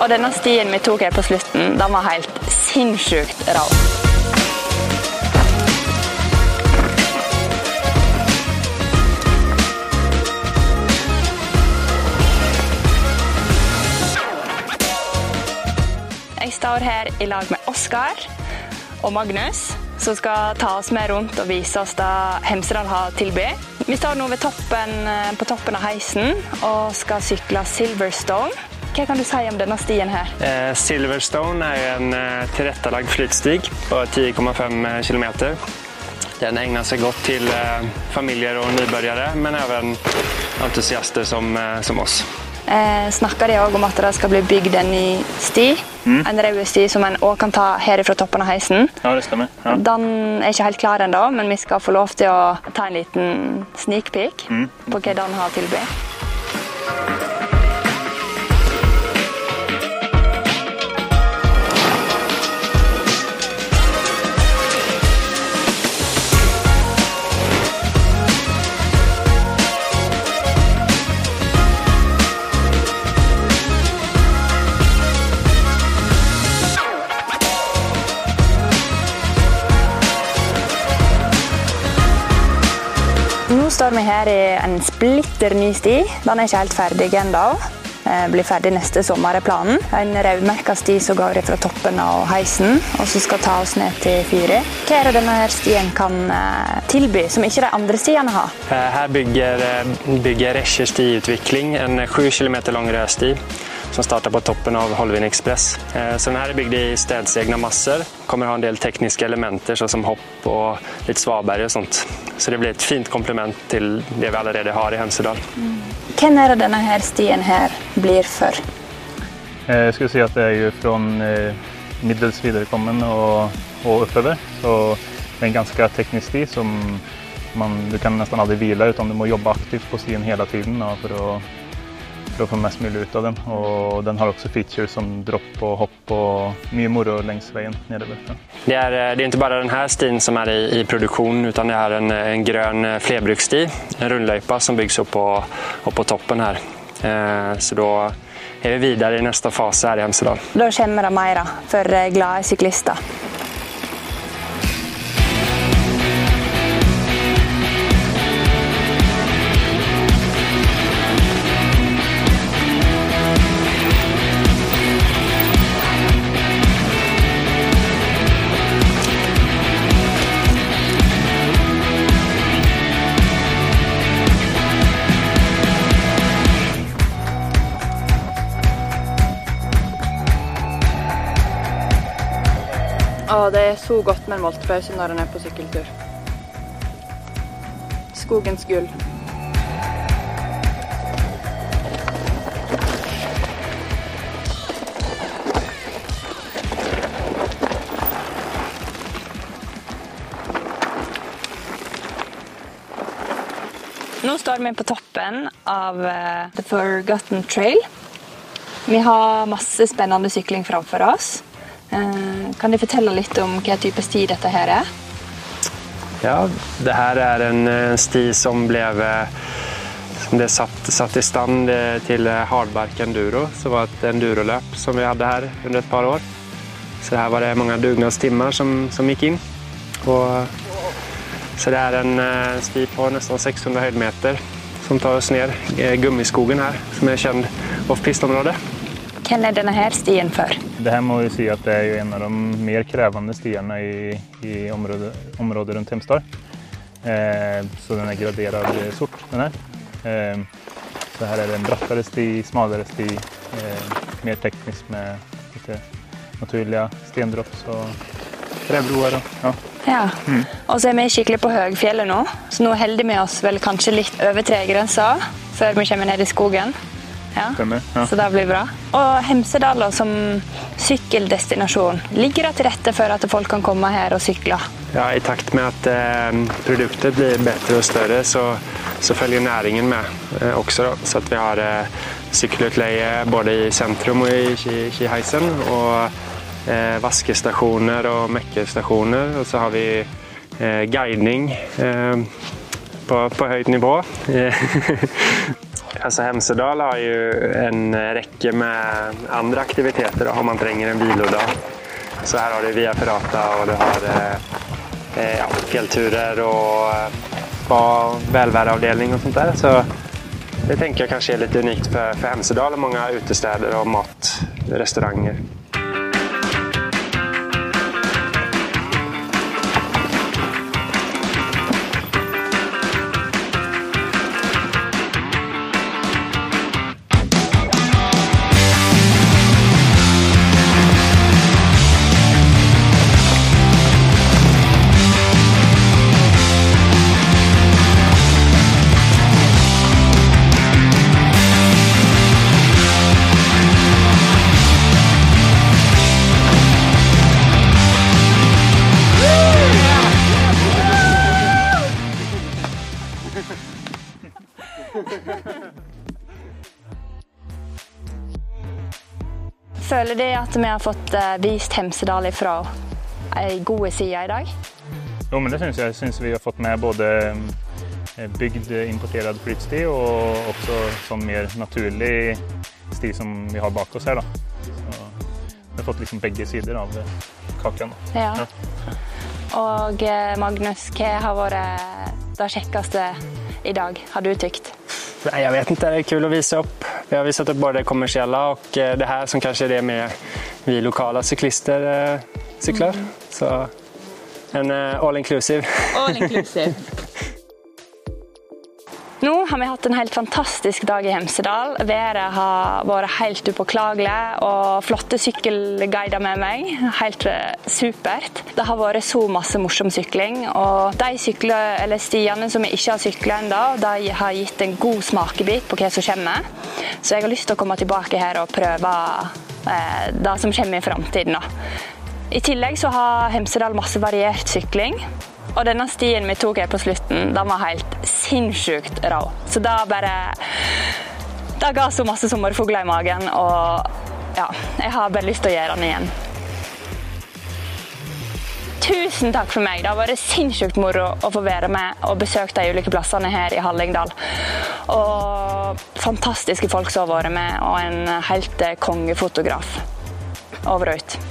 Og denne stien vi tok her på slutten, den var helt sinnssykt rå. Jeg står her i lag med Oskar og Magnus, som skal ta oss med rundt og vise oss det Hemsedal har tilby. Vi står nå toppen, eh, på toppen av heisen og skal sykle Silverstone. Hva kan du si om denne stien her? Eh, Silverstone er en tilrettelagt tilrettelagd flytstig på 10,5 km. Den egner seg godt til eh, familier og nybegynnere, men også entusiaster som, eh, som oss. Eh, snakker de òg om at det skal bli bygd en ny sti? En rød sti som en òg kan ta her fra toppen av heisen. Ja, det stemmer. Ja. Den er ikke helt klar ennå, men vi skal få lov til å ta en liten sneak peek på hva den har å tilby. Står vi her i en splitter ny sti. Den er ikke helt ferdig ennå. Eh, Blir ferdig neste sommer er planen. En rødmerka sti som går fra toppen av heisen, og som skal ta oss ned til fyret. Hva er det denne stien kan eh, tilby, som ikke de andre stiene har? Eh, Her bygger, bygger Escher stiutvikling en 7 km lång rödsti som startar på toppen av Holvin Express. Eh, Så den här är byggd i städsegna massor. Kommer ha en del tekniske elementer såsom hopp og litt svaberg og sånt. Så det blir et fint komplement til det vi allerede har i Hemsedal. Hvem er det denne her stien her blir for? Jeg skulle si at det er jo fra eh, middels viderekommen og, og oppover. Så det er en ganske teknisk sti som man, du kan nesten aldri vila utan du må jobbe aktivt på stien hele tiden da, for att, för å få mest mulig ut av dem. Og den har også features som dropp og hopp og mye moro langs veien nedover. Det er, eh, det er ikke bare denne stien som er i, i produksjon, utan det er en, en grön eh, flerbrukssti, en rundløype som byggs opp på, opp på toppen her. Eh, Så da er vi videre i neste fase her i Hemsedal. Da kommer det mer for eh, glade syklister. Og det er så godt med en moltepause når en er på sykkeltur. Skogens gull. Nå står vi på toppen av eh, The Forgotten Trail. Vi har masse spennende sykling framfor oss. Eh, Kan du fortelle litt om hva type sti dette her er? Ja, det her er en eh, sti som blev eh, som det satt, satt i stand til Hardbark Enduro, som var et enduroløp som vi hadde her under et par år. Så her var det mange dugnadstimer som, som gikk inn. Og, så det er en sti på nesten 600 høydemeter som tar oss eh, Gummiskogen her, som er kjent off-pistområde. Hvem er denne her stien for? Det her må vi si at det er en av de mer krevende stiene i, i området, området rundt Hemsedal. Eh, så den er graderad eh, sort den här. Eh, så her er det en brattere sti, smalere sti, eh, mer teknisk med litt naturlige stendropps og trebroer. Och, ja. Ja. Og så er vi skikkelig på høgfjellet nå, så nå holder vi oss vel kanskje litt over tregrensa før vi kommer ned i skogen. Ja. Stämmer, ja. Så det blir bra. Og Hemsedal som sykkeldestinasjon, ligger det til rette for at folk kan komme her og sykle? Ja, I takt med at eh, produktet blir bedre og større, så, så følger næringen med eh, også. Da. Så at vi har eh, sykkelutleie både i sentrum og i Ki- Kiheisen Og eh, vaskestasjoner og mekkestasjoner. Og så har vi eh, guidning eh, på, på høyt nivå. Eh, Altså Hemsedal har jo en rekke med andre aktiviteter om man trenger en hviledag. Så her har du Via Ferrata og du har eh, ja, fjellturer og spa, velværeavdeling og sånt der. Så det tenker jeg kanskje er litt unikt for, for Hemsedal og mange utesteder og matrestauranter. Føler det at vi har fått eh, vist Hemsedal ifra ei god side i dag? Jo, men det syns jeg. Synes vi har fått med både eh, bygd importert flytsti og også sånn mer naturlig sti som vi har bak oss her. da. Så vi har fått liksom begge sider av kaken. Ja. Og eh, Magnus, hva har vært det kjekkeste i dag, har du tykt? Nei, jeg vet ikke. det är kul vise visa upp. Vi har visat upp både det kommersiella och eh, det här som kanske är det med vi lokala cyklister eh, cyklar. Mm. Så en eh, all inclusive. All inclusive. Har vi hatt en helt fantastisk dag i Hemsedal. Været har vært helt upåklagelig og flotte sykkelguider med meg. Helt eh, supert. Det har vært så masse morsom sykling. Og de sykler, stiene som vi ikke har sykla ennå, har gitt en god smakebit på hva som kommer. Så jeg har lyst til å komme tilbake her og prøve eh, det som kommer i framtiden. I tillegg så har Hemsedal masse variert sykling. Og denne stien vi tok her på slutten, den var helt sinnssykt rå. Så da bare Det ga så masse sommerfugler i magen, og ja, jeg har bare lyst til å gjøre den igjen. Tusen takk for meg. Det har vært sinnssykt moro å få være med og besøke de ulike plassene her i Hallingdal. Og fantastiske folk som har vært med, og en helt kongefotograf. Over og ut.